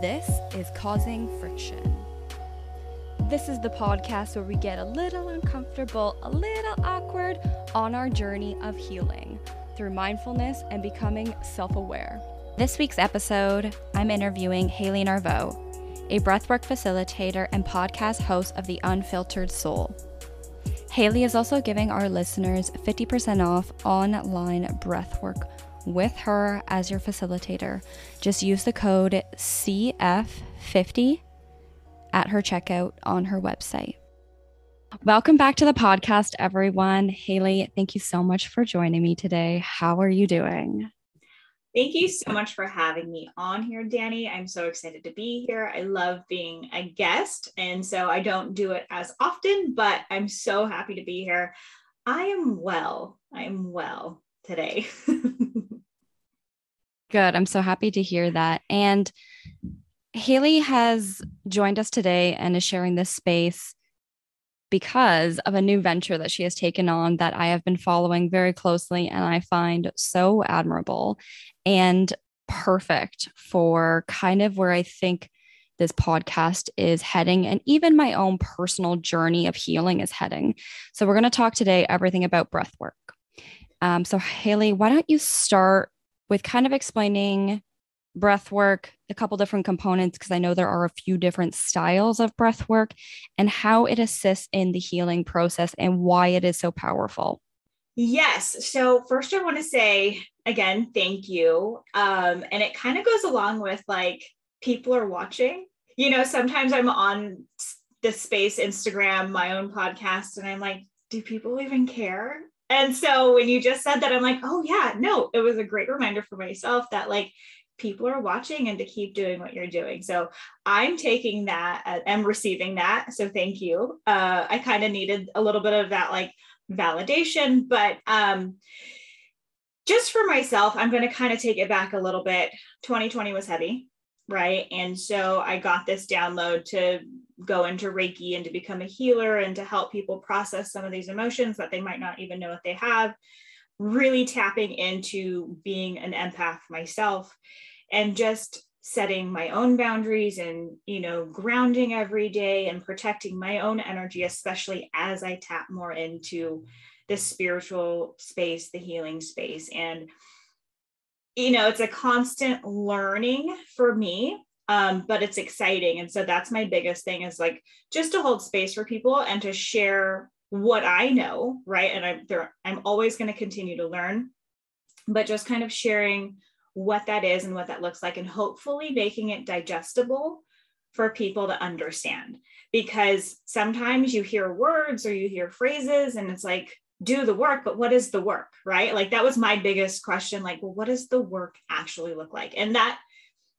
This is Causing Friction. This is the podcast where we get a little uncomfortable, a little awkward on our journey of healing through mindfulness and becoming self aware. This week's episode, I'm interviewing Haley Narveau, a breathwork facilitator and podcast host of The Unfiltered Soul. Haley is also giving our listeners 50% off online breathwork with her as your facilitator. Just use the code CF50 at her checkout on her website. Welcome back to the podcast, everyone. Haley, thank you so much for joining me today. How are you doing? Thank you so much for having me on here, Danny. I'm so excited to be here. I love being a guest, and so I don't do it as often, but I'm so happy to be here. I am well. I am well today. Good. I'm so happy to hear that. And Haley has joined us today and is sharing this space because of a new venture that she has taken on that I have been following very closely and I find so admirable and perfect for kind of where I think this podcast is heading and even my own personal journey of healing is heading. So, we're going to talk today everything about breath work. Um, so, Haley, why don't you start with kind of explaining breath work, a couple different components, because I know there are a few different styles of breath work and how it assists in the healing process and why it is so powerful. Yes. So, first, I want to say again, thank you. Um, and it kind of goes along with like people are watching. You know, sometimes I'm on the space, Instagram, my own podcast, and I'm like, do people even care? And so when you just said that, I'm like, oh, yeah, no, it was a great reminder for myself that like people are watching and to keep doing what you're doing. So I'm taking that and receiving that. So thank you. Uh, I kind of needed a little bit of that like validation, but um, just for myself, I'm going to kind of take it back a little bit. 2020 was heavy right? And so I got this download to go into Reiki and to become a healer and to help people process some of these emotions that they might not even know if they have. Really tapping into being an empath myself and just setting my own boundaries and you know grounding every day and protecting my own energy especially as i tap more into the spiritual space the healing space and you know, it's a constant learning for me, um, but it's exciting. And so that's my biggest thing is like just to hold space for people and to share what I know, right? And I'm there, I'm always going to continue to learn, but just kind of sharing what that is and what that looks like, and hopefully making it digestible for people to understand. Because sometimes you hear words or you hear phrases, and it's like, do the work, but what is the work, right? Like that was my biggest question. Like, well, what does the work actually look like? And that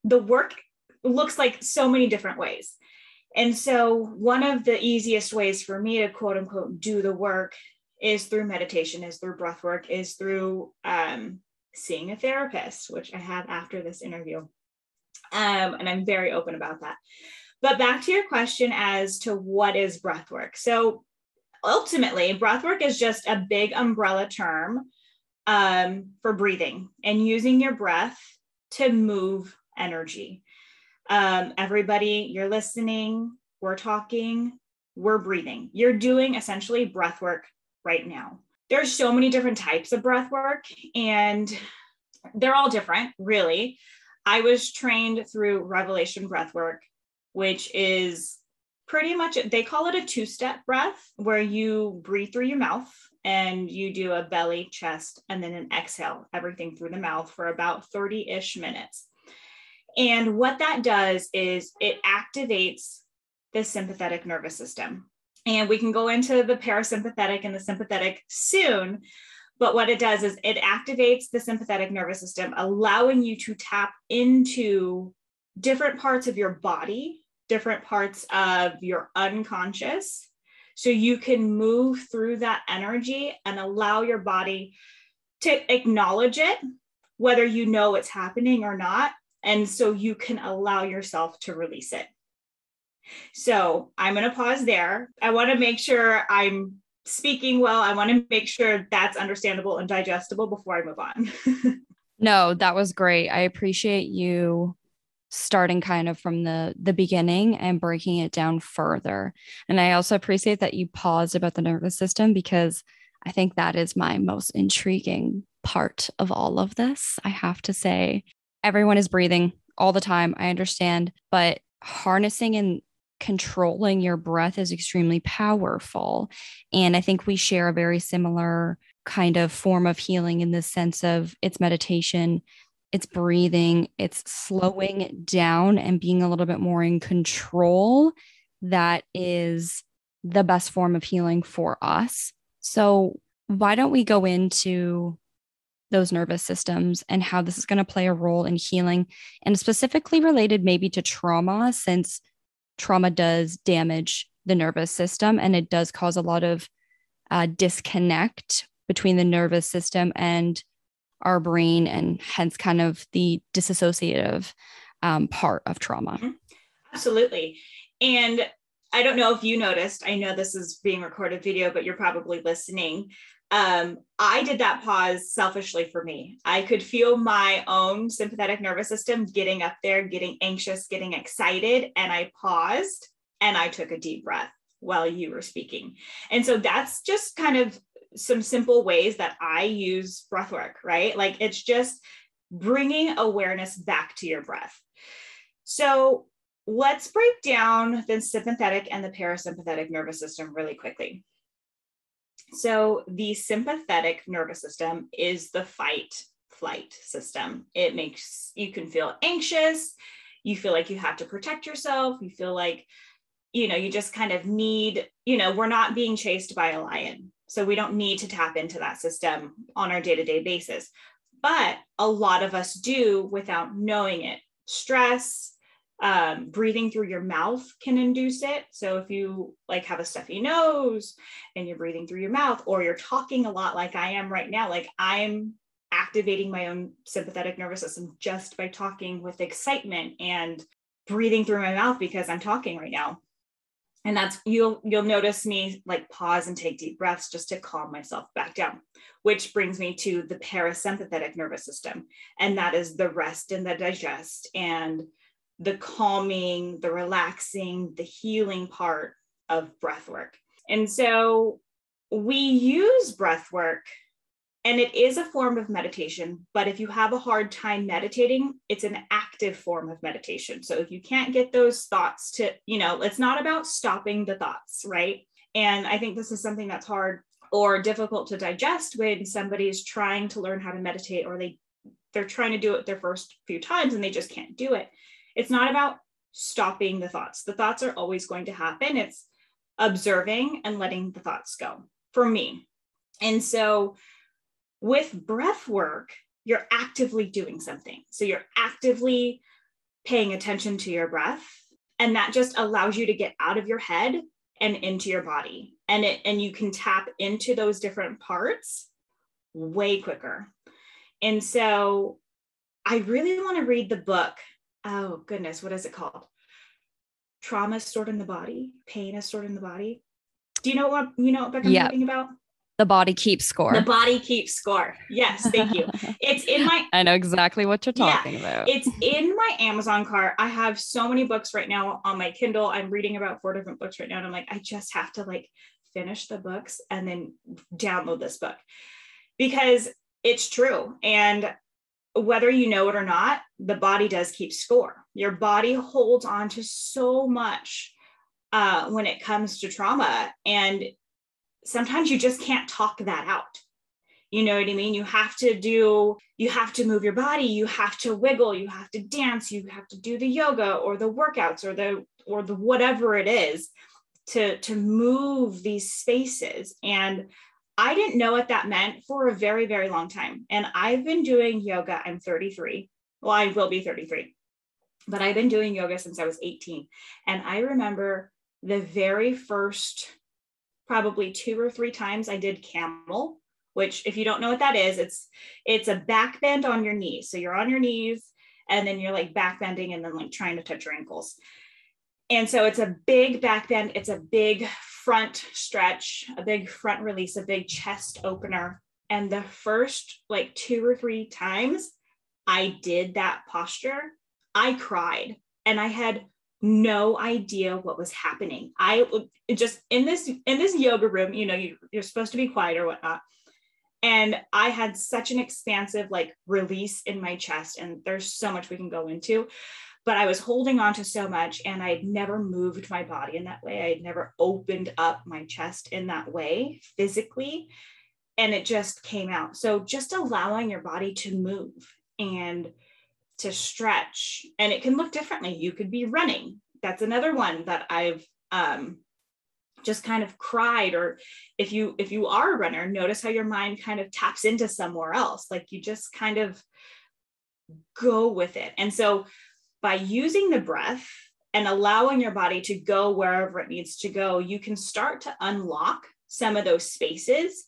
the work looks like so many different ways. And so, one of the easiest ways for me to quote unquote do the work is through meditation, is through breath work, is through um, seeing a therapist, which I have after this interview. Um, and I'm very open about that. But back to your question as to what is breath work. So, ultimately, breathwork is just a big umbrella term um, for breathing and using your breath to move energy. Um, everybody, you're listening, we're talking, we're breathing. You're doing essentially breath work right now. There's so many different types of breath work, and they're all different, really. I was trained through Revelation breath work, which is pretty much they call it a two step breath where you breathe through your mouth and you do a belly, chest, and then an exhale, everything through the mouth for about 30 ish minutes. And what that does is it activates the sympathetic nervous system. And we can go into the parasympathetic and the sympathetic soon. But what it does is it activates the sympathetic nervous system, allowing you to tap into different parts of your body different parts of your unconscious. So you can move through that energy and allow your body to acknowledge it, whether you know it's happening or not. And so you can allow yourself to release it. So I'm going to pause there. I want to make sure I'm speaking well. I want to make sure that's understandable and digestible before I move on. no, that was great. I appreciate you starting kind of from the the beginning and breaking it down further. And I also appreciate that you paused about the nervous system because I think that is my most intriguing part of all of this. I have to say, everyone is breathing all the time. I understand, but harnessing and controlling your breath is extremely powerful. And I think we share a very similar kind of form of healing in the sense of it's meditation, it's breathing, it's slowing down and being a little bit more in control. That is the best form of healing for us. So, why don't we go into those nervous systems and how this is going to play a role in healing and specifically related maybe to trauma, since trauma does damage the nervous system and it does cause a lot of uh, disconnect between the nervous system and our brain, and hence kind of the disassociative um, part of trauma. Mm-hmm. Absolutely. And I don't know if you noticed, I know this is being recorded video, but you're probably listening. Um, I did that pause selfishly for me. I could feel my own sympathetic nervous system getting up there, getting anxious, getting excited. And I paused and I took a deep breath while you were speaking. And so that's just kind of some simple ways that I use breath work, right? Like it's just bringing awareness back to your breath. So let's break down the sympathetic and the parasympathetic nervous system really quickly. So, the sympathetic nervous system is the fight flight system. It makes you can feel anxious, you feel like you have to protect yourself, you feel like you know, you just kind of need, you know, we're not being chased by a lion. So we don't need to tap into that system on our day-to-day basis. But a lot of us do without knowing it. Stress, um, breathing through your mouth can induce it. So if you like have a stuffy nose and you're breathing through your mouth, or you're talking a lot like I am right now, like I'm activating my own sympathetic nervous system just by talking with excitement and breathing through my mouth because I'm talking right now. And that's you'll you'll notice me like pause and take deep breaths just to calm myself back down, which brings me to the parasympathetic nervous system. And that is the rest and the digest and the calming, the relaxing, the healing part of breath work. And so we use breath work and it is a form of meditation, but if you have a hard time meditating, it's an active form of meditation. So if you can't get those thoughts to, you know, it's not about stopping the thoughts, right? And I think this is something that's hard or difficult to digest when somebody's trying to learn how to meditate or they they're trying to do it their first few times and they just can't do it it's not about stopping the thoughts. The thoughts are always going to happen. It's observing and letting the thoughts go for me. And so with breath work, you're actively doing something. So you're actively paying attention to your breath. And that just allows you to get out of your head and into your body. And it and you can tap into those different parts way quicker. And so I really want to read the book oh goodness, what is it called? Trauma stored in the body, pain is stored in the body. Do you know what you know what I'm yep. talking about? The body keeps score. The body keeps score. Yes, thank you. it's in my I know exactly what you're talking yeah, about. It's in my Amazon cart. I have so many books right now on my Kindle. I'm reading about four different books right now. And I'm like, I just have to like finish the books and then download this book because it's true. And whether you know it or not, the body does keep score. Your body holds on to so much uh, when it comes to trauma. And sometimes you just can't talk that out. You know what I mean? You have to do, you have to move your body, you have to wiggle, you have to dance, you have to do the yoga or the workouts or the or the whatever it is to to move these spaces. And I didn't know what that meant for a very, very long time. And I've been doing yoga. I'm 33. Well, I will be 33, but I've been doing yoga since I was 18. And I remember the very first, probably two or three times I did camel, which if you don't know what that is, it's it's a back bend on your knees. So you're on your knees and then you're like back bending and then like trying to touch your ankles. And so it's a big back bend. It's a big front stretch, a big front release, a big chest opener. And the first like two or three times I did that posture, I cried and I had no idea what was happening. I just in this in this yoga room, you know, you, you're supposed to be quiet or whatnot. And I had such an expansive like release in my chest, and there's so much we can go into. But I was holding on to so much, and I had never moved my body in that way. I had never opened up my chest in that way physically. And it just came out. So just allowing your body to move and to stretch and it can look differently. You could be running. That's another one that i've um, just kind of cried or if you if you are a runner notice how your mind kind of taps into somewhere else. Like you just kind of go with it. And so by using the breath and allowing your body to go wherever it needs to go you can start to unlock some of those spaces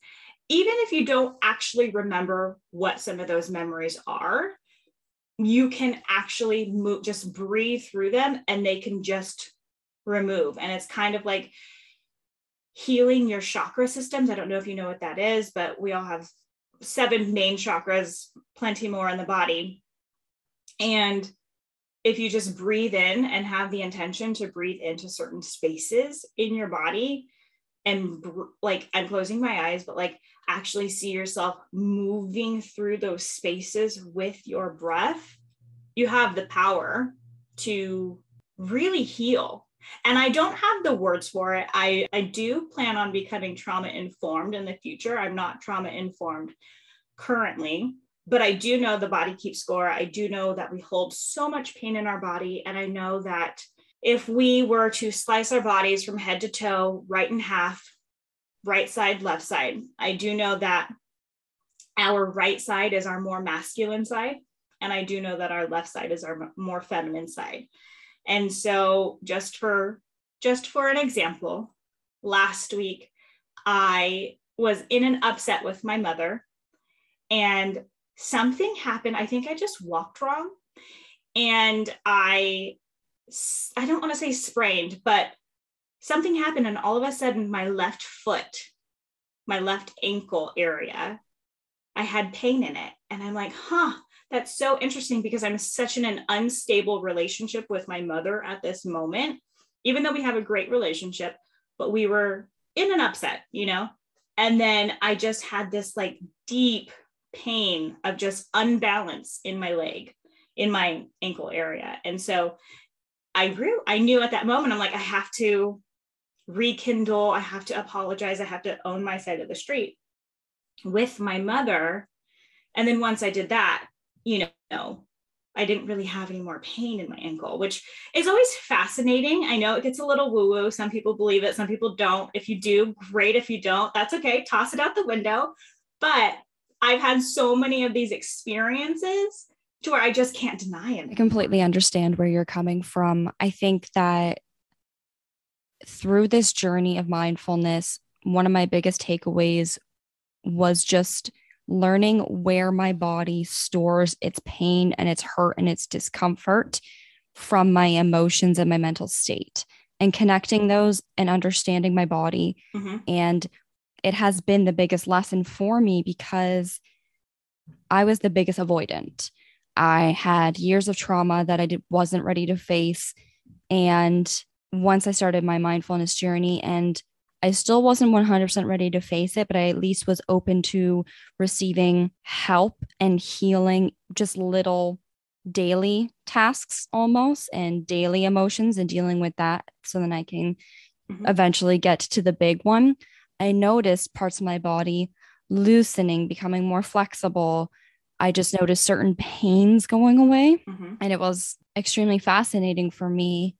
even if you don't actually remember what some of those memories are you can actually move, just breathe through them and they can just remove. And it's kind of like healing your chakra systems. I don't know if you know what that is, but we all have seven main chakras, plenty more in the body. And if you just breathe in and have the intention to breathe into certain spaces in your body, and like I'm closing my eyes, but like actually see yourself moving through those spaces with your breath, you have the power to really heal. And I don't have the words for it. I, I do plan on becoming trauma informed in the future. I'm not trauma informed currently, but I do know the body keeps score. I do know that we hold so much pain in our body. And I know that if we were to slice our bodies from head to toe, right in half, right side, left side. I do know that our right side is our more masculine side. And I do know that our left side is our more feminine side. And so just for just for an example, last week I was in an upset with my mother and something happened. I think I just walked wrong and I I don't want to say sprained, but something happened and all of a sudden my left foot my left ankle area i had pain in it. And i'm like huh that's so interesting because i'm such in an unstable relationship with my mother at this moment even though we have a great relationship but we were in an upset you know? And then i just had this like deep pain of just unbalance in my leg in my ankle area. And so i grew i knew at that moment i'm like i have to rekindle. I have to apologize. I have to own my side of the street with my mother. And then once I did that, you know, I didn't really have any more pain in my ankle, which is always fascinating. I know it gets a little woo woo. Some people believe it, some people don't. If you do, great. If you don't, that's okay. Toss it out the window. But I've had so many of these experiences to where I just can't deny it. I completely understand where you're coming from. I think that through this journey of mindfulness, one of my biggest takeaways was just learning where my body stores its pain and its hurt and its discomfort from my emotions and my mental state and connecting those and understanding my body. Mm-hmm. And it has been the biggest lesson for me because I was the biggest avoidant. I had years of trauma that I did, wasn't ready to face. And once I started my mindfulness journey and I still wasn't 100% ready to face it, but I at least was open to receiving help and healing just little daily tasks almost and daily emotions and dealing with that so then I can mm-hmm. eventually get to the big one. I noticed parts of my body loosening, becoming more flexible. I just noticed certain pains going away. Mm-hmm. And it was extremely fascinating for me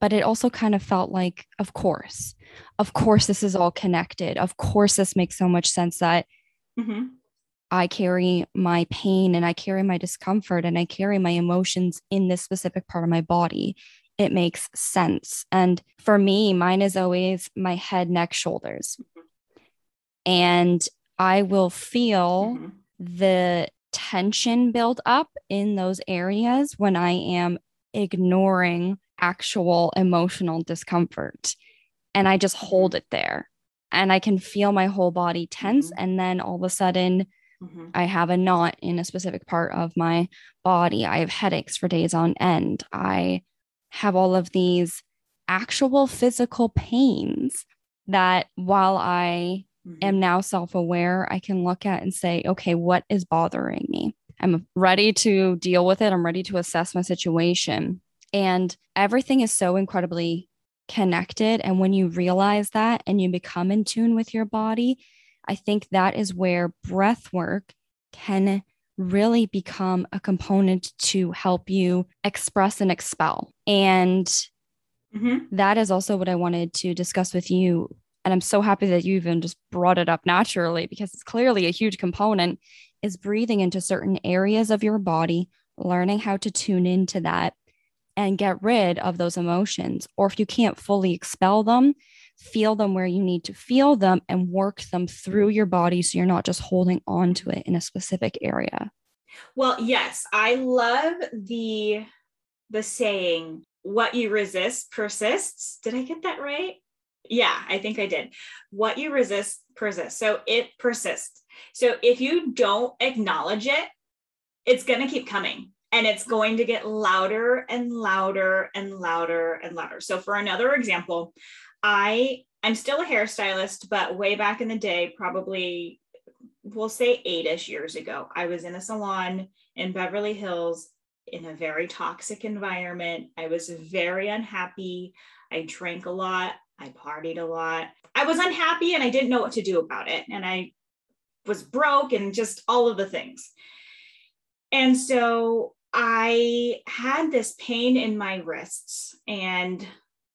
but it also kind of felt like, of course, of course, this is all connected. Of course, this makes so much sense that mm-hmm. I carry my pain and I carry my discomfort and I carry my emotions in this specific part of my body. It makes sense. And for me, mine is always my head, neck, shoulders. Mm-hmm. And I will feel mm-hmm. The tension build up in those areas when I am ignoring actual emotional discomfort. And I just hold it there and I can feel my whole body tense. Mm-hmm. And then all of a sudden, Mm-hmm. I have a knot in a specific part of my body. I have headaches for days on end. I have all of these actual physical pains that while I mm-hmm. am now self aware, I can look at and say, okay, what is bothering me? I'm ready to deal with it. I'm ready to assess my situation. And everything is so incredibly connected. And when you realize that and you become in tune with your body, I think that is where breath work can really become a component to help you express and expel. And mm-hmm. that is also what I wanted to discuss with you. And I'm so happy that you even just brought it up naturally because it's clearly a huge component is breathing into certain areas of your body, learning how to tune into that and get rid of those emotions. Or if you can't fully expel them, feel them where you need to feel them and work them through your body so you're not just holding on to it in a specific area. Well, yes, I love the the saying what you resist persists. Did I get that right? Yeah, I think I did. What you resist persists. So it persists. So if you don't acknowledge it, it's going to keep coming and it's going to get louder and louder and louder and louder. So for another example, I I'm still a hairstylist, but way back in the day, probably we'll say eight-ish years ago, I was in a salon in Beverly Hills in a very toxic environment. I was very unhappy. I drank a lot. I partied a lot. I was unhappy and I didn't know what to do about it. And I was broke and just all of the things. And so I had this pain in my wrists and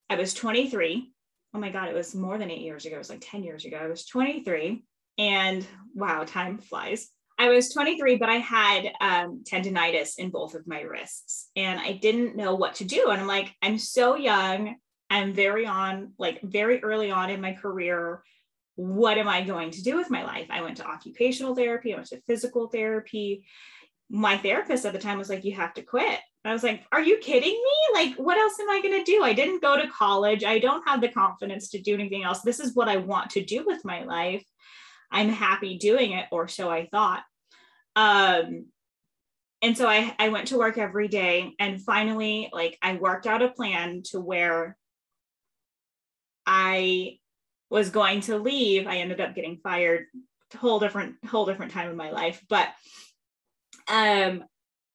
I was 23 oh my God, it was more than eight years ago. It was like 10 years ago. I was 23 and wow, time flies. I was 23, but I had um, tendonitis in both of my wrists and I didn't know what to do. And I'm like, I'm so young. I'm very on, like very early on in my career. What am I going to do with my life? I went to occupational therapy, I went to physical therapy. My therapist at the time was like, You have to quit. I was like, are you kidding me? Like, what else am I going to do? I didn't go to college. I don't have the confidence to do anything else. This is what I want to do with my life. I'm happy doing it, or so I thought. Um, and so I, I went to work every day and finally, like, I worked out a plan to where I was going to leave. I ended up getting fired, whole different, whole different time in my life. But um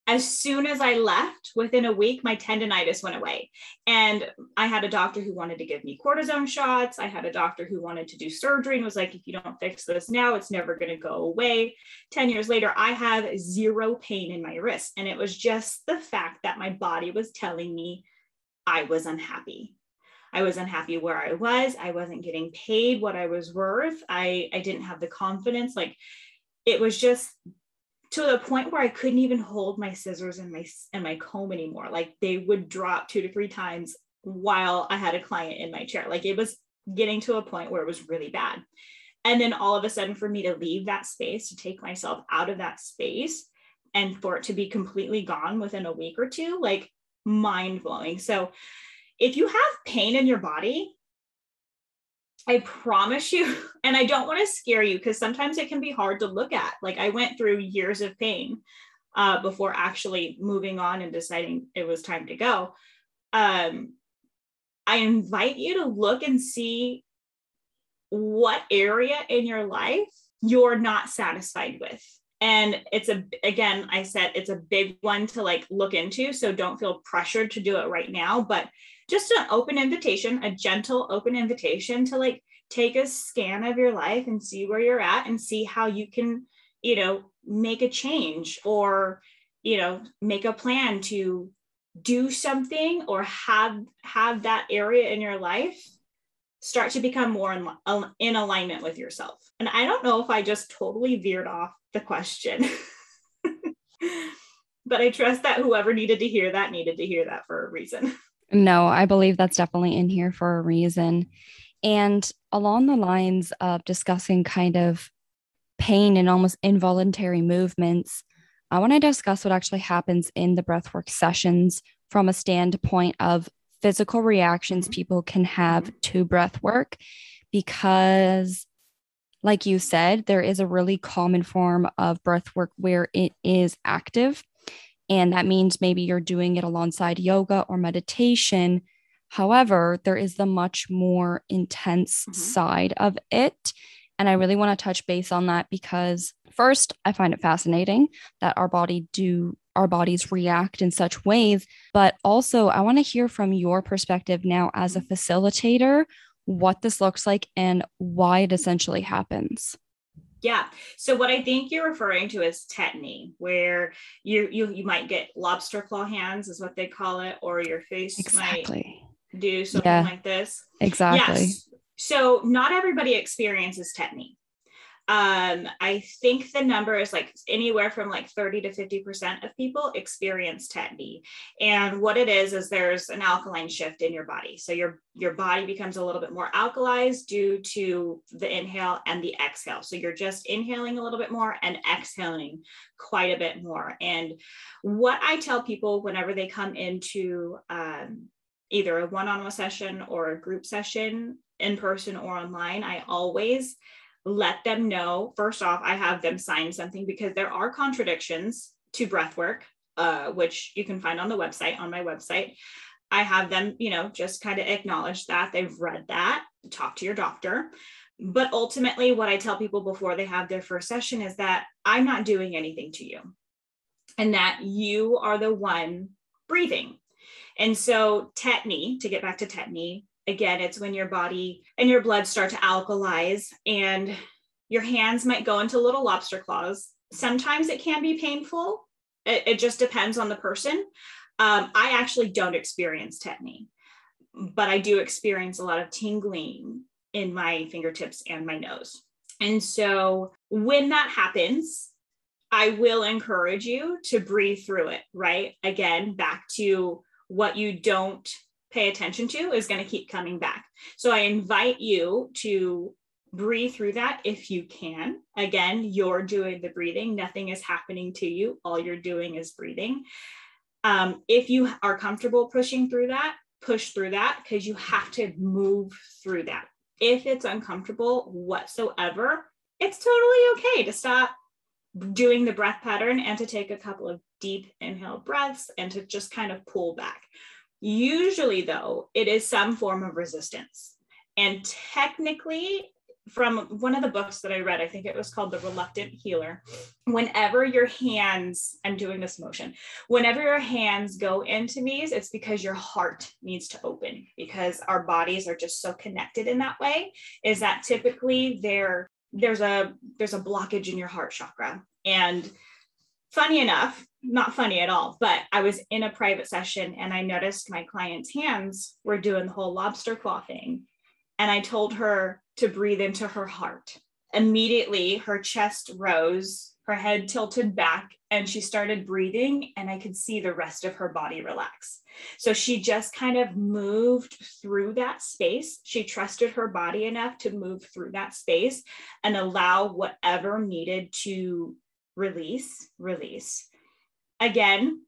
as soon as I left, within a week, my tendonitis went away. And I had a doctor who wanted to give me cortisone shots. I had a doctor who wanted to do surgery and was like, if you don't fix this now, it's never going to go away. 10 years later, I have zero pain in my wrist. And it was just the fact that my body was telling me I was unhappy. I was unhappy where I was. I wasn't getting paid what I was worth. I, I didn't have the confidence. Like it was just to the point where I couldn't even hold my scissors and my and my comb anymore. Like they would drop two to three times while I had a client in my chair. Like it was getting to a point where it was really bad. And then all of a sudden, for me to leave that space, to take myself out of that space, and for it to be completely gone within a week or two, like mind blowing. So, if you have pain in your body, I promise you, and I don't want to scare you because sometimes it can be hard to look at. Like I went through years of pain uh, before actually moving on and deciding it was time to go. Um, I invite you to look and see what area in your life you're not satisfied with. And it's a, again, I said it's a big one to like look into. So don't feel pressured to do it right now. But just an open invitation, a gentle open invitation to like take a scan of your life and see where you're at and see how you can, you know, make a change or, you know, make a plan to do something or have have that area in your life start to become more in, in alignment with yourself. And I don't know if I just totally veered off the question. but I trust that whoever needed to hear that needed to hear that for a reason. No, I believe that's definitely in here for a reason. And along the lines of discussing kind of pain and almost involuntary movements, I want to discuss what actually happens in the breathwork sessions from a standpoint of physical reactions mm-hmm. people can have mm-hmm. to breath work because like you said, there is a really common form of breath work where it is active. And that means maybe you're doing it alongside yoga or meditation. However, there is the much more intense mm-hmm. side of it. And I really want to touch base on that because first, I find it fascinating that our body do our bodies react in such ways, but also I want to hear from your perspective now as a mm-hmm. facilitator what this looks like and why it essentially happens. Yeah. So what I think you're referring to is tetany, where you you you might get lobster claw hands, is what they call it, or your face exactly. might do something yeah, like this. Exactly. Yes. So not everybody experiences tetany um, I think the number is like anywhere from like 30 to 50% of people experience tetany. And what it is, is there's an alkaline shift in your body. So your, your body becomes a little bit more alkalized due to the inhale and the exhale. So you're just inhaling a little bit more and exhaling quite a bit more. And what I tell people whenever they come into um, either a one-on-one session or a group session in person or online, I always let them know. First off, I have them sign something because there are contradictions to breath work, uh, which you can find on the website, on my website. I have them, you know, just kind of acknowledge that they've read that, talk to your doctor. But ultimately, what I tell people before they have their first session is that I'm not doing anything to you and that you are the one breathing. And so, tetany, to get back to tetany, again, it's when your body and your blood start to alkalize and your hands might go into little lobster claws. Sometimes it can be painful. It, it just depends on the person. Um, I actually don't experience tetany, but I do experience a lot of tingling in my fingertips and my nose. And so when that happens, I will encourage you to breathe through it, right? Again, back to what you don't pay attention to is going to keep coming back. So I invite you to breathe through that if you can. Again, you're doing the breathing, nothing is happening to you. All you're doing is breathing. Um, if you are comfortable pushing through that, push through that because you have to move through that. If it's uncomfortable whatsoever, it's totally okay to stop doing the breath pattern and to take a couple of deep inhale breaths and to just kind of pull back. Usually, though, it is some form of resistance. And technically, from one of the books that I read, I think it was called The Reluctant Healer. Whenever your hands, I'm doing this motion, whenever your hands go into these, it's because your heart needs to open because our bodies are just so connected in that way. Is that typically there, there's a there's a blockage in your heart chakra. And funny enough, not funny at all, but I was in a private session and I noticed my client's hands were doing the whole lobster claw thing. And I told her to breathe into her heart. Immediately, her chest rose, her head tilted back, and she started breathing. And I could see the rest of her body relax. So she just kind of moved through that space. She trusted her body enough to move through that space and allow whatever needed to release, release. Again,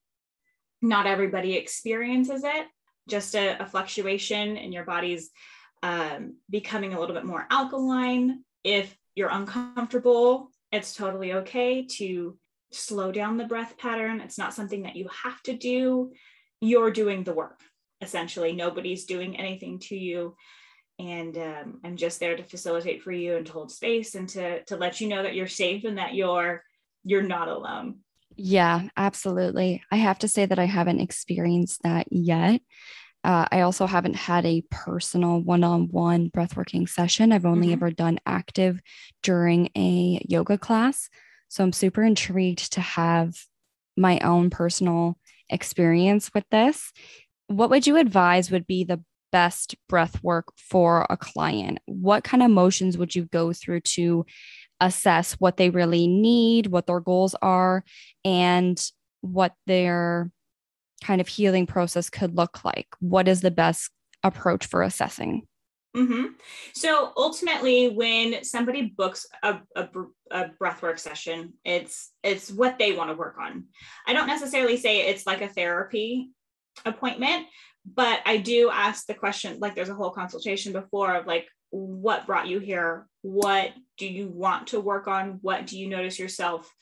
not everybody experiences it, just a, a fluctuation in your body's um, becoming a little bit more alkaline. If you're uncomfortable, it's totally okay to slow down the breath pattern. It's not something that you have to do. You're doing the work. Essentially, nobody's doing anything to you. And um, I'm just there to facilitate for you and to hold space and to, to let you know that you're safe and that you're you're not alone. Yeah, absolutely. I have to say that I haven't experienced that yet. Uh, I also haven't had a personal one on one breathworking session. I've only mm-hmm. ever done active during a yoga class. So I'm super intrigued to have my own personal experience with this. What would you advise would be the best breath work for a client? What kind of motions would you go through to assess what they really need, what their goals are, and what their kind of healing process could look like. What is the best approach for assessing? Mm-hmm. So ultimately, when somebody books a, a, a breathwork session, it's it's what they want to work on. I don't necessarily say it's like a therapy appointment, but I do ask the question like there's a whole consultation before of like what brought you here what do you want to work on? What do you notice yourself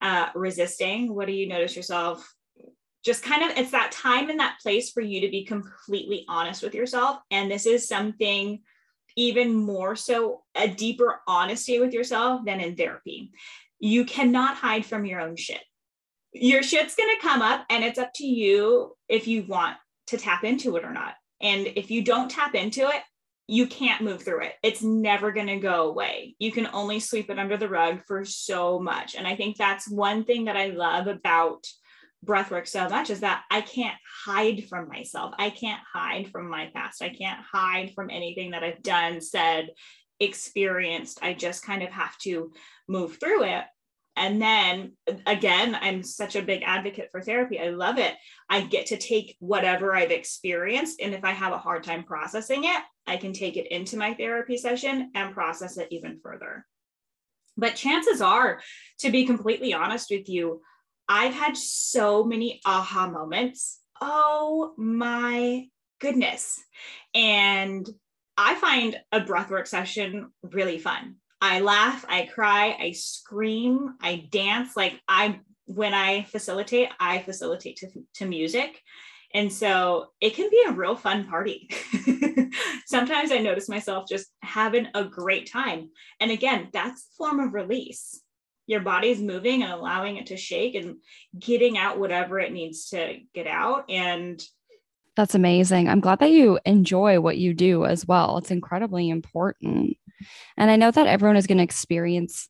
uh, resisting? What do you notice yourself? Just kind of it's that time and that place for you to be completely honest with yourself. And this is something even more so a deeper honesty with yourself than in therapy. You cannot hide from your own shit. Your shit's going to come up and it's up to you if you want to tap into it or not. And if you don't tap into it you can't move through it. It's never going to go away. You can only sweep it under the rug for so much. And I think that's one thing that I love about breathwork so much is that I can't hide from myself. I can't hide from my past. I can't hide from anything that I've done, said, experienced. I just kind of have to move through it. And then again, I'm such a big advocate for therapy. I love it. I get to take whatever I've experienced. And if I have a hard time processing it, I can take it into my therapy session and process it even further. But chances are, to be completely honest with you, I've had so many aha moments. Oh my goodness. And I find a breathwork session really fun. I laugh, I cry, I scream, I dance. Like I, when I facilitate, I facilitate to, to music. And so it can be a real fun party. Sometimes I notice myself just having a great time. And again, that's a form of release your body's moving and allowing it to shake and getting out whatever it needs to get out and that's amazing. I'm glad that you enjoy what you do as well. It's incredibly important. And I know that everyone is going to experience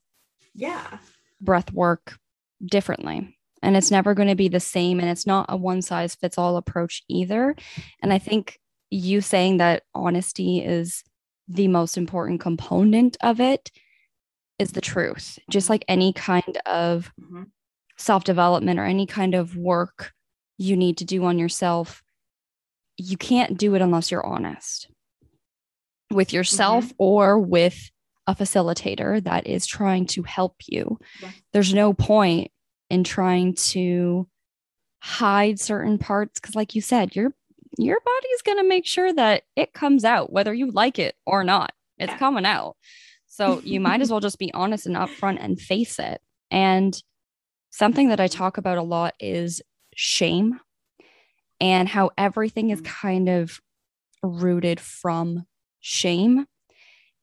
yeah, breath work differently. And it's never going to be the same and it's not a one size fits all approach either. And I think you saying that honesty is the most important component of it is the truth. Just like any kind of mm-hmm. self development or any kind of work you need to do on yourself, you can't do it unless you're honest with yourself mm-hmm. or with a facilitator that is trying to help you. Yeah. There's no point in trying to hide certain parts because like you said, your your body's going to make sure that it comes out whether you like it or not. It's yeah. coming out. So you might as well just be honest and upfront and face it. And something that I talk about a lot is shame and how everything is mm. kind of rooted from shame.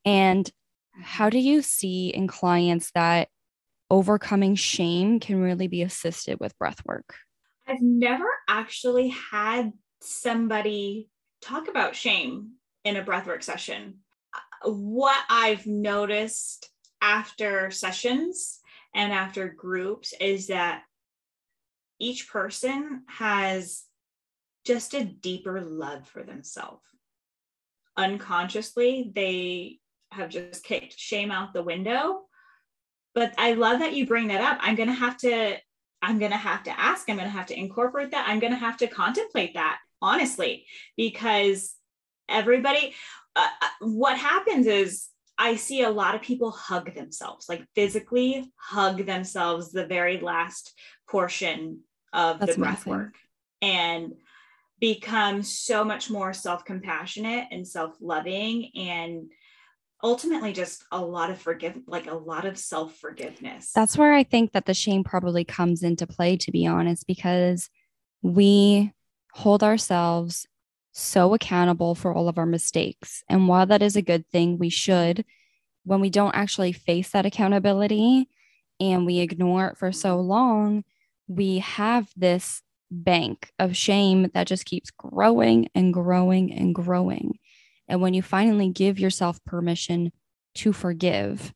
And how do you see in clients that overcoming shame can really be assisted with breath work? I've never actually had somebody talk about shame in a breathwork session what I've noticed after sessions and after groups is that each person has just a deeper love for themselves. Unconsciously, they have just kicked shame out the window. But I love that you bring that up. I'm going to have to I'm going to have to ask, I'm going to have to incorporate that. I'm going to have to contemplate that honestly because everybody uh, uh, what happens is I see a lot of people hug themselves, like physically hug themselves the very last portion of That's the breath work and become so much more self-compassionate and self-loving and ultimately just a lot of forgive like a lot of self-forgiveness. That's where I think that the shame probably comes into play to be honest because we hold ourselves so accountable for all of our mistakes. And while that is a good thing, we should, when we don't actually face that accountability and we ignore it for so long, we have this bank of shame that just keeps growing and growing and growing. And when you finally give yourself permission to forgive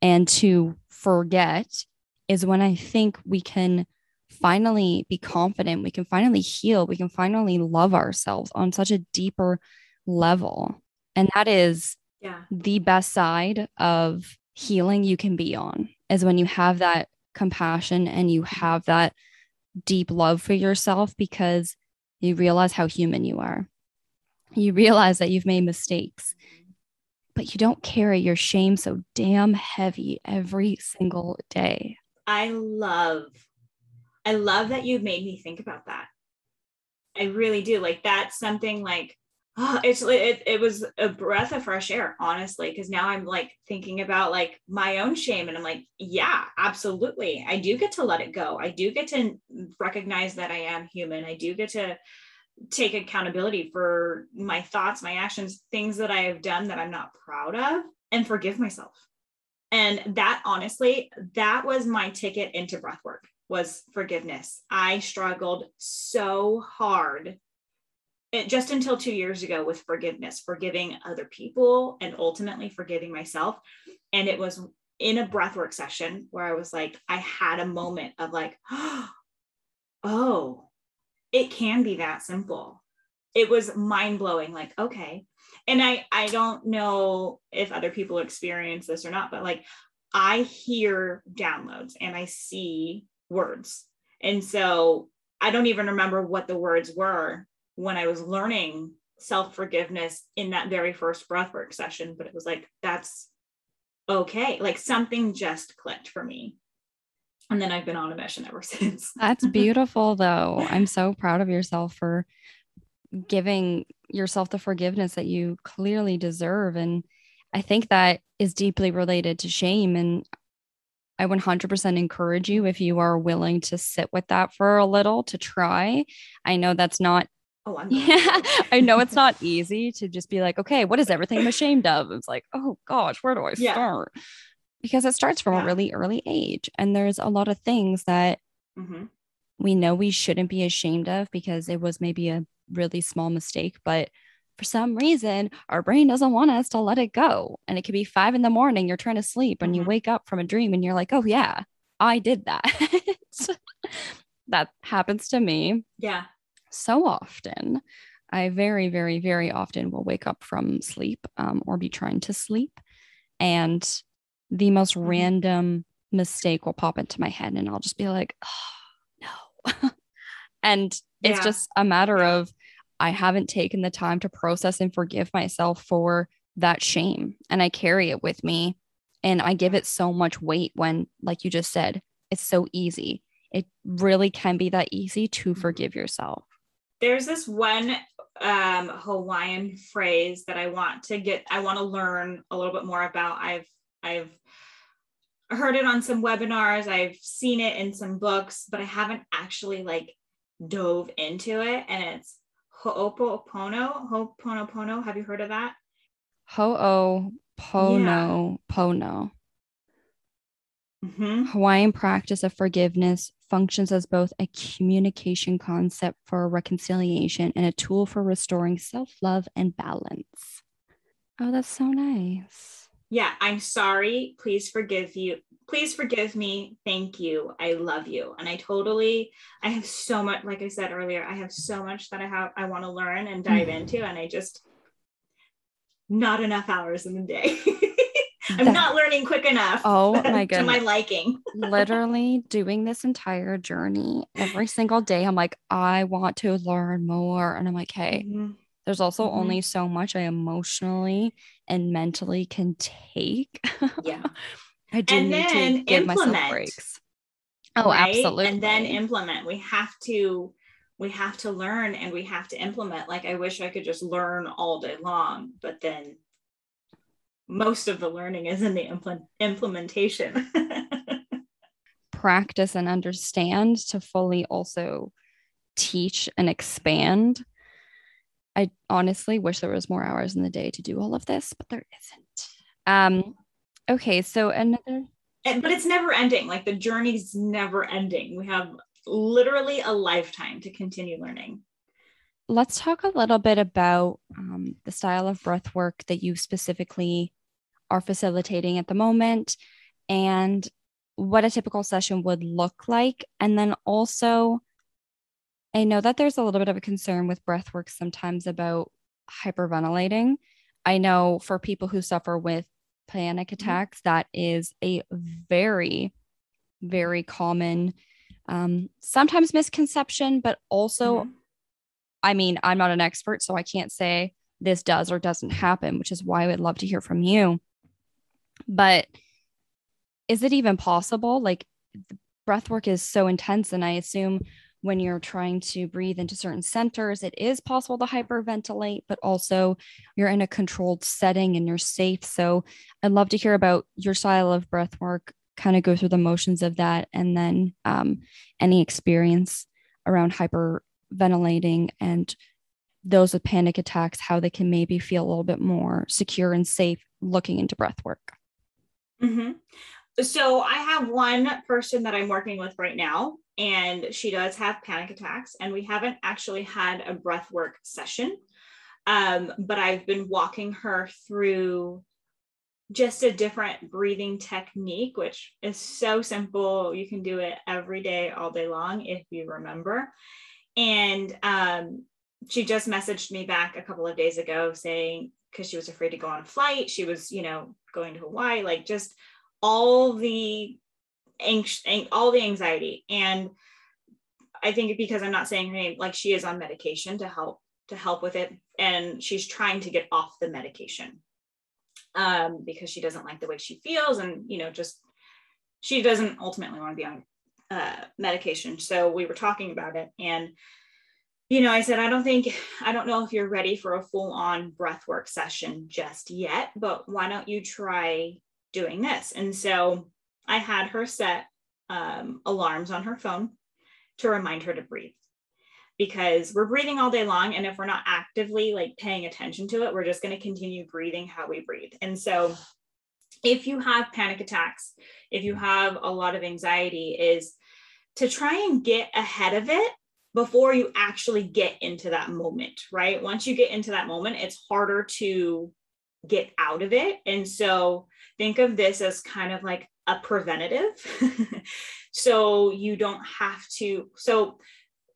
and to forget, is when I think we can finally be confident, we can finally heal, we can finally love ourselves on such a deeper level. And that is yeah. the best side of healing you can be on is when you have that compassion and you have that deep love for yourself because you realize how human you are. You realize that you've made mistakes, mm-hmm. but you don't carry your shame so damn heavy every single day. I love I love that you've made me think about that. I really do. Like that's something like oh, it's it, it was a breath of fresh air, honestly, because now I'm like thinking about like my own shame and I'm like, yeah, absolutely. I do get to let it go. I do get to recognize that I am human. I do get to take accountability for my thoughts, my actions, things that I have done that I'm not proud of and forgive myself. And that honestly, that was my ticket into breath work was forgiveness. I struggled so hard it, just until two years ago with forgiveness, forgiving other people and ultimately forgiving myself. And it was in a breathwork session where I was like, I had a moment of like, oh, it can be that simple. It was mind blowing. Like, okay. And I, I don't know if other people experience this or not, but like I hear downloads and I see words. And so I don't even remember what the words were when I was learning self forgiveness in that very first breathwork session, but it was like, that's okay. Like something just clicked for me. And then I've been on a mission ever since. That's beautiful, though. I'm so proud of yourself for giving yourself the forgiveness that you clearly deserve. And I think that is deeply related to shame. And I 100% encourage you if you are willing to sit with that for a little to try. I know that's not Oh, I'm yeah. I know it's not easy to just be like, okay, what is everything I'm ashamed of? It's like, oh gosh, where do I Yeah. start? Because it starts from a really early age. And there's a lot of things that Mhm. we know we shouldn't be ashamed of because it was maybe a really small mistake. But for some reason, our brain doesn't want us to let it go. And it could be five in the morning, you're trying to sleep, and you Mhm. wake up from a dream and you're like, oh, yeah, I did that. that happens to me Yeah. so often. I very, very, very often will wake up from sleep um, or be trying to sleep. And the most Mhm. random mistake will pop into my head, and I'll just be like, oh, no. and it's just a matter of I haven't taken the time to process and forgive myself for that shame. And I carry it with me. And I give it so much weight when, like you just said, it's so easy. It really can be that easy to Mhm. forgive yourself. There's this one um, Hawaiian phrase that I want to get, I want to learn a little bit more about. I've, I've heard it on some webinars, I've seen it in some books, but I haven't actually like dove into it. And it's Ho'oponopono. Ho'oponopono. Have you heard of that? Ho'o pono pono. Mm-hmm. Hawaiian practice of forgiveness functions as both a communication concept for reconciliation and a tool for restoring self love and balance. Oh, that's so nice. Yeah, I'm sorry. Please forgive you. Please forgive me. Thank you. I love you. And I totally, I have so much, like I said earlier, I have so much that I have, I want to learn and dive Mhm. into. And I just, not enough hours in the day. I'm That- not learning quick enough. Oh my god. to my liking. Literally doing this entire journey every single day. I'm like, I want to learn more. And I'm like, hey, Mhm. There's also Mhm. only so much I emotionally and mentally can take. Yeah. I do And need then to give myself breaks. Oh, right? absolutely. And then implement. We have to, we have to learn and we have to implement. Like I wish I could just learn all day long, but then most of the learning is in the implement implementation. practice and understand to fully also teach and expand. I honestly wish there was more hours in the day to do all of this, but there isn't. Um, okay, so another and, but it's never ending. Like the journey's never ending. We have literally a lifetime to continue learning. let's talk a little bit about um, the style of breath work that you specifically are facilitating at the moment and what a typical session would look like. And then also, I know that there's a little bit of a concern with breath work sometimes about hyperventilating. I know for people who suffer with panic attacks, that is a very, very common, um, sometimes misconception, but also Mhm. I mean, I'm not an expert, so I can't say this does or doesn't happen, which is why I would love to hear from you. But is it even possible? Like, breath work is so intense, and I assume when you're trying to breathe into certain centers, it is possible to hyperventilate, but also you're in a controlled setting and you're safe. So I'd love to hear about your style of breath work, kind of go through the motions of that, and then um, any experience around hyperventilating and those with panic attacks, how they can maybe feel a little bit more secure and safe looking into breath work. Mm-hmm. So I have one person that I'm working with right now, and she does have panic attacks, and we haven't actually had a breath work session. Um, but I've been walking her through just a different breathing technique, which is so simple. You can do it every day, all day long, if you remember. And um, she just messaged me back a couple of days ago saying, because she was afraid to go on a flight, she was, you know, going to Hawaii, like just all the anx- all the anxiety. And i think because i'm not saying her name like she is on medication to help to help with it. And she's trying to get off the medication um, because she doesn't like the way she feels and you know just she doesn't ultimately want to be on uh, medication. So we were talking about it and you know i said i don't think i don't know if you're ready for a full on breath work session just yet but why don't you try doing this. And so I had her set um, alarms on her phone to remind her to breathe because we're breathing all day long. And if we're not actively like paying attention to it, we're just going to continue breathing how we breathe. And so if you have panic attacks, if you have a lot of anxiety, is to try and get ahead of it before you actually get into that moment, right? Once you get into that moment, it's harder to get out of it. And so think of this as kind of like a preventative. so you don't have to, so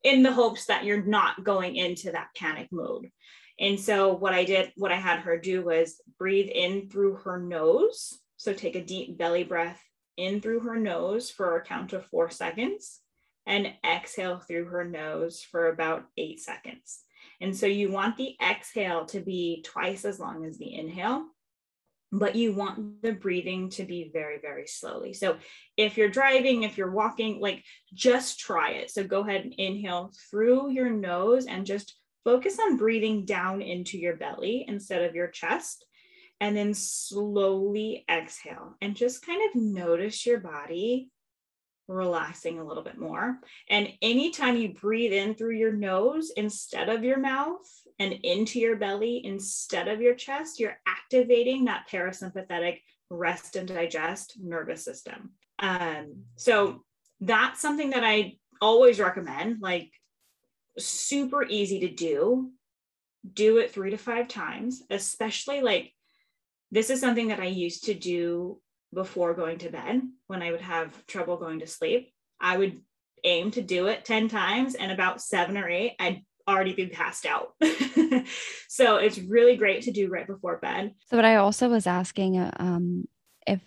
in the hopes that you're not going into that panic mode. And so what I did, what I had her do was breathe in through her nose. So take a deep belly breath in through her nose for a count of four seconds and exhale through her nose for about eight seconds. And so you want the exhale to be twice as long as the inhale, but you want the breathing to be very, very slowly. So if you're driving, if you're walking, like just try it. So go ahead and inhale through your nose and just focus on breathing down into your belly instead of your chest. And then slowly exhale and just kind of notice your body relaxing a little bit more. And anytime you breathe in through your nose instead of your mouth and into your belly instead of your chest, you're activating that parasympathetic rest and digest nervous system. Um, so that's something that I always recommend, like super easy to do. Do it three to five times, especially like this is something that I used to do before going to bed when I would have trouble going to sleep. I would aim to do it 10 times and about seven or eight, I'd already been passed out. so it's really great to do right before bed. So, what I also was asking um, if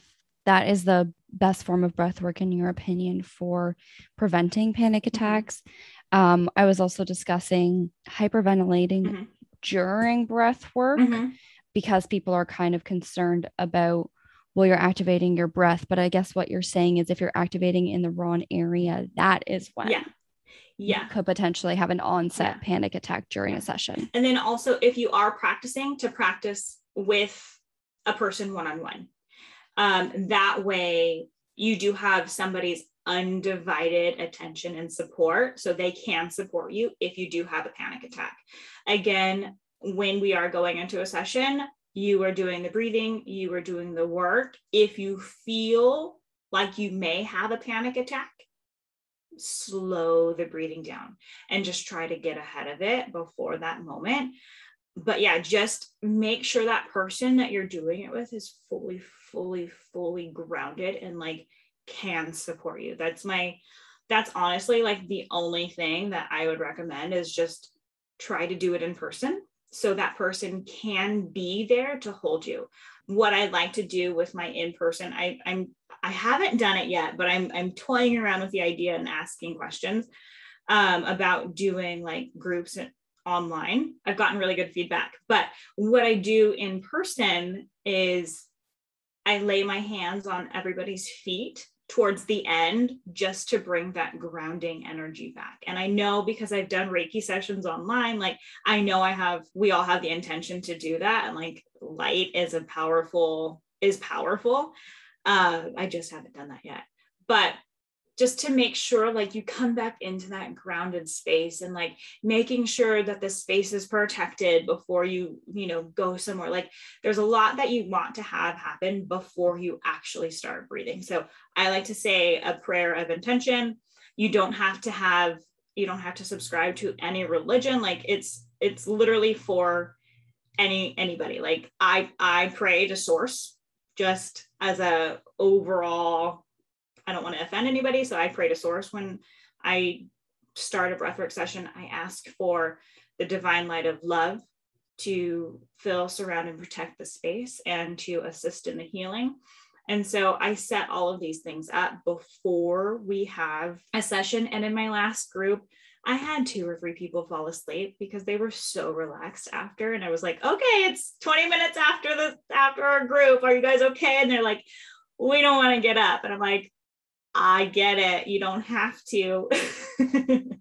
that is the best form of breath work, in your opinion, for preventing panic mm-hmm. attacks. Um, I was also discussing hyperventilating mm-hmm. during breath work mm-hmm. because people are kind of concerned about well, you're activating your breath. But I guess what you're saying is if you're activating in the wrong area, that is when yeah. Yeah. you could potentially have an onset yeah. panic attack during a session. And then also, if you are practicing, to practice with a person one on one. That way, you do have somebody's undivided attention and support so they can support you if you do have a panic attack. Again, when we are going into a session, you are doing the breathing, you are doing the work. If you feel like you may have a panic attack, slow the breathing down and just try to get ahead of it before that moment. But yeah, just make sure that person that you're doing it with is fully, fully, fully grounded and like can support you. That's my, that's honestly like the only thing that I would recommend is just try to do it in person so that person can be there to hold you what i'd like to do with my in-person. I, i'm i haven't done it yet but i'm i'm toying around with the idea and asking questions um, about doing like groups online. I've gotten really good feedback but what i do in person is i lay my hands on everybody's feet towards the end just to bring that grounding energy back. And I know because I've done Reiki sessions online, like I know I have, we all have the intention to do that. And like light is a powerful, is powerful. Uh, I just haven't done that yet. But just to make sure like you come back into that grounded space and like making sure that the space is protected before you you know go somewhere. Like there's a lot that you want to have happen before you actually start breathing. So i like to say a prayer of intention. You don't have to have you don't have to subscribe to any religion. Like it's it's literally for any anybody. Like i i pray to source just as a overall I don't want to offend anybody. So I pray to source when I start a breathwork session. I ask for the divine light of love to fill, surround, and protect the space and to assist in the healing. And so I set all of these things up before we have a session. And in my last group, I had two or three people fall asleep because they were so relaxed after. And I was like, okay, it's 20 minutes after the after our group. Are you guys okay? And they're like, we don't want to get up. And I'm like, I get it. You don't have to.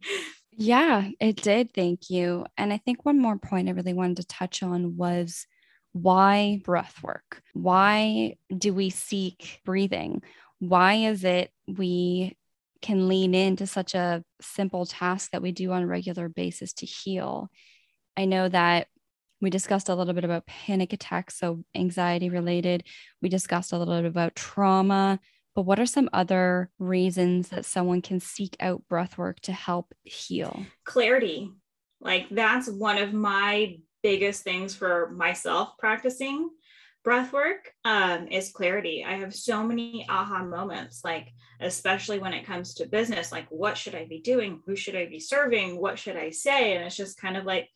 yeah, it did. Thank you. And I think one more point I really wanted to touch on was why breath work? Why do we seek breathing? Why is it we can lean into such a simple task that we do on a regular basis to heal? I know that we discussed a little bit about panic attacks, so anxiety related. We discussed a little bit about trauma, but what are some other reasons that someone can seek out breath work to help heal? Clarity. Like that's one of my biggest things for myself practicing breath work um, is clarity. I have so many aha moments, like especially when it comes to business, like what should I be doing? Who should I be serving? What should I say? And it's just kind of like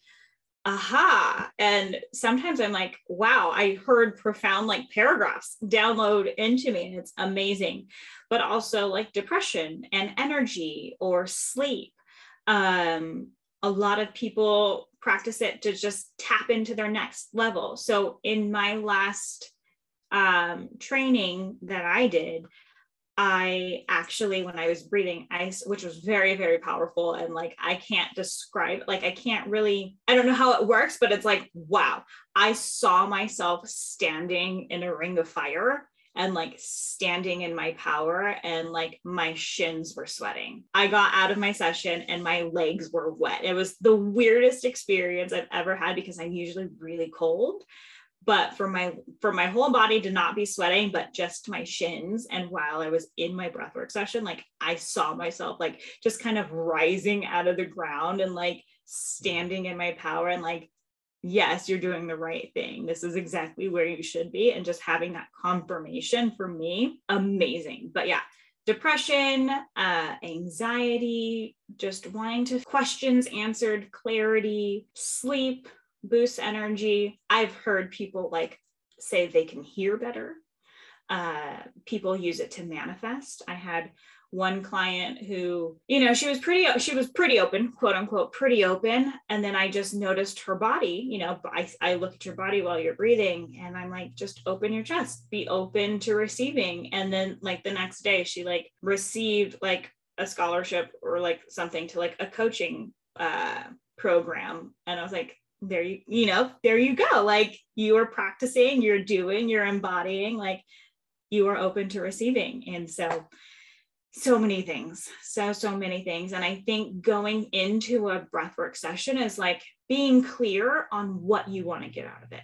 aha. And sometimes i'm like wow i heard profound like paragraphs download into me and it's amazing. But also like depression and energy or sleep. Um a lot of people practice it to just tap into their next level. So in my last um training that i did I actually, when I was breathing ice, which was very, very powerful, and like I can't describe, like I can't really, I don't know how it works, but it's like, wow, I saw myself standing in a ring of fire and like standing in my power, and like my shins were sweating. I got out of my session and my legs were wet. It was the weirdest experience I've ever had because I'm usually really cold but for my for my whole body to not be sweating but just my shins. And while i was in my breathwork session like i saw myself like just kind of rising out of the ground and like standing in my power and like yes you're doing the right thing. This is exactly where you should be. And just having that confirmation for me amazing. But yeah depression uh, anxiety just wanting to questions answered clarity sleep boosts energy. I've heard people like say they can hear better. Uh, people use it to manifest. I had one client who, you know, she was pretty, she was pretty open, quote unquote, pretty open. And then I just noticed her body, you know, I, I look at your body while you're breathing and I'm like, just open your chest, be open to receiving. And then like the next day she like received like a scholarship or like something to like a coaching uh, program. And I was like, there you you know there you go. Like you are practicing you're doing you're embodying like you are open to receiving. And so so many things so so many things. And i think going into a breathwork session is like being clear on what you want to get out of it.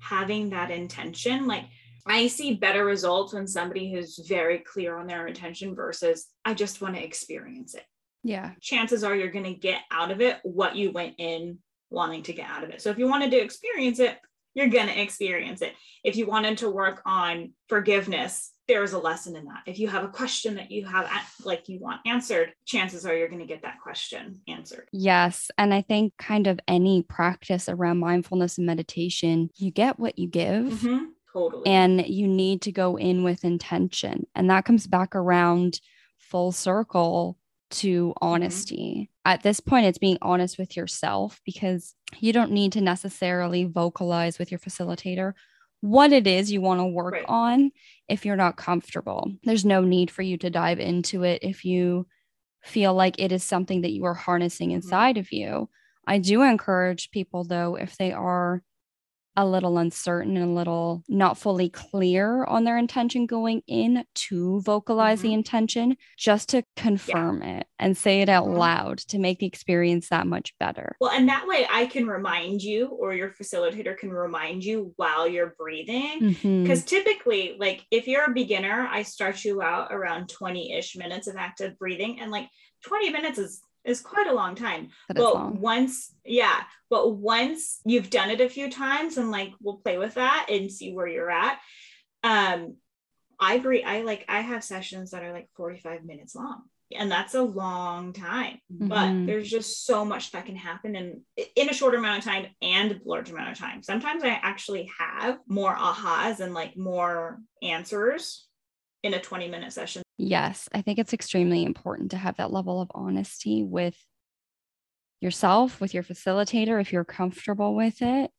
Having that intention like i see better results when somebody who's very clear on their intention versus i just want to experience it. Yeah. Chances are you're going to get out of it what you went in wanting to get out of it. So if you wanted to experience it, you're going to experience it. If you wanted to work on forgiveness, there's a lesson in that. If you have a question that you have like you want answered, chances are you're going to get that question answered. Yes, and I think kind of any practice around mindfulness and meditation, you get what you give. Mm-hmm. Totally. And you need to go in with intention. And that comes back around full circle to mm-hmm. honesty. Mm-hmm. At this point, it's being honest with yourself because you don't need to necessarily vocalize with your facilitator what it is you want to work Right. on if you're not comfortable. There's no need for you to dive into it if you feel like it is something that you are harnessing Mhm. inside of you. I do encourage people, though, if they are a little uncertain and a little not fully clear on their intention going in to vocalize the Mhm. intention, just to confirm it and say it out Mhm. loud to make the experience that much better. Well, and that way I can remind you, or your facilitator can remind you while you're breathing. Because typically, like if you're a beginner, I start you out around 20 ish minutes of active breathing. And like 20 minutes is is quite a long time. That but long. once, yeah, but once you've done it a few times and like we'll play with that and see where you're at. Um, I agree. I like I have sessions that are like 45 minutes long. And that's a long time. But Mhm. there's just so much that can happen in in a shorter amount of time and a large amount of time. Sometimes I actually have more ahas and like more answers in a 20 minute session. Yes, I think it's extremely important to have that level of honesty with yourself, with your facilitator, if you're comfortable with it.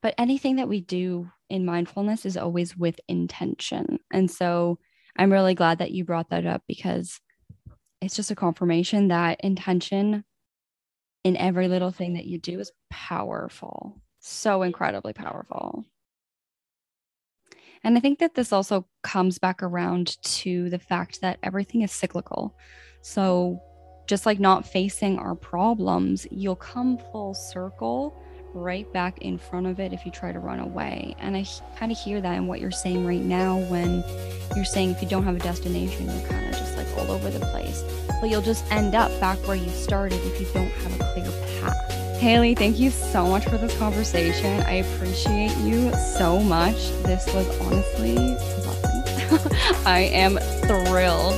But anything that we do in mindfulness is always with intention. And so I'm really glad that you brought that up because it's just a confirmation that intention in every little thing that you do is powerful, so incredibly powerful. And I think that this also comes back around to the fact that everything is cyclical. So, just like not facing our problems, you'll come full circle right back in front of it if you try to run away. And I kind of hear that in what you're saying right now when you're saying if you don't have a destination, you're kind of just like all over the place. But you'll just end up back where you started if you don't have a clear path. Haley, thank you so much for this conversation. I appreciate you so much. This was honestly. I am thrilled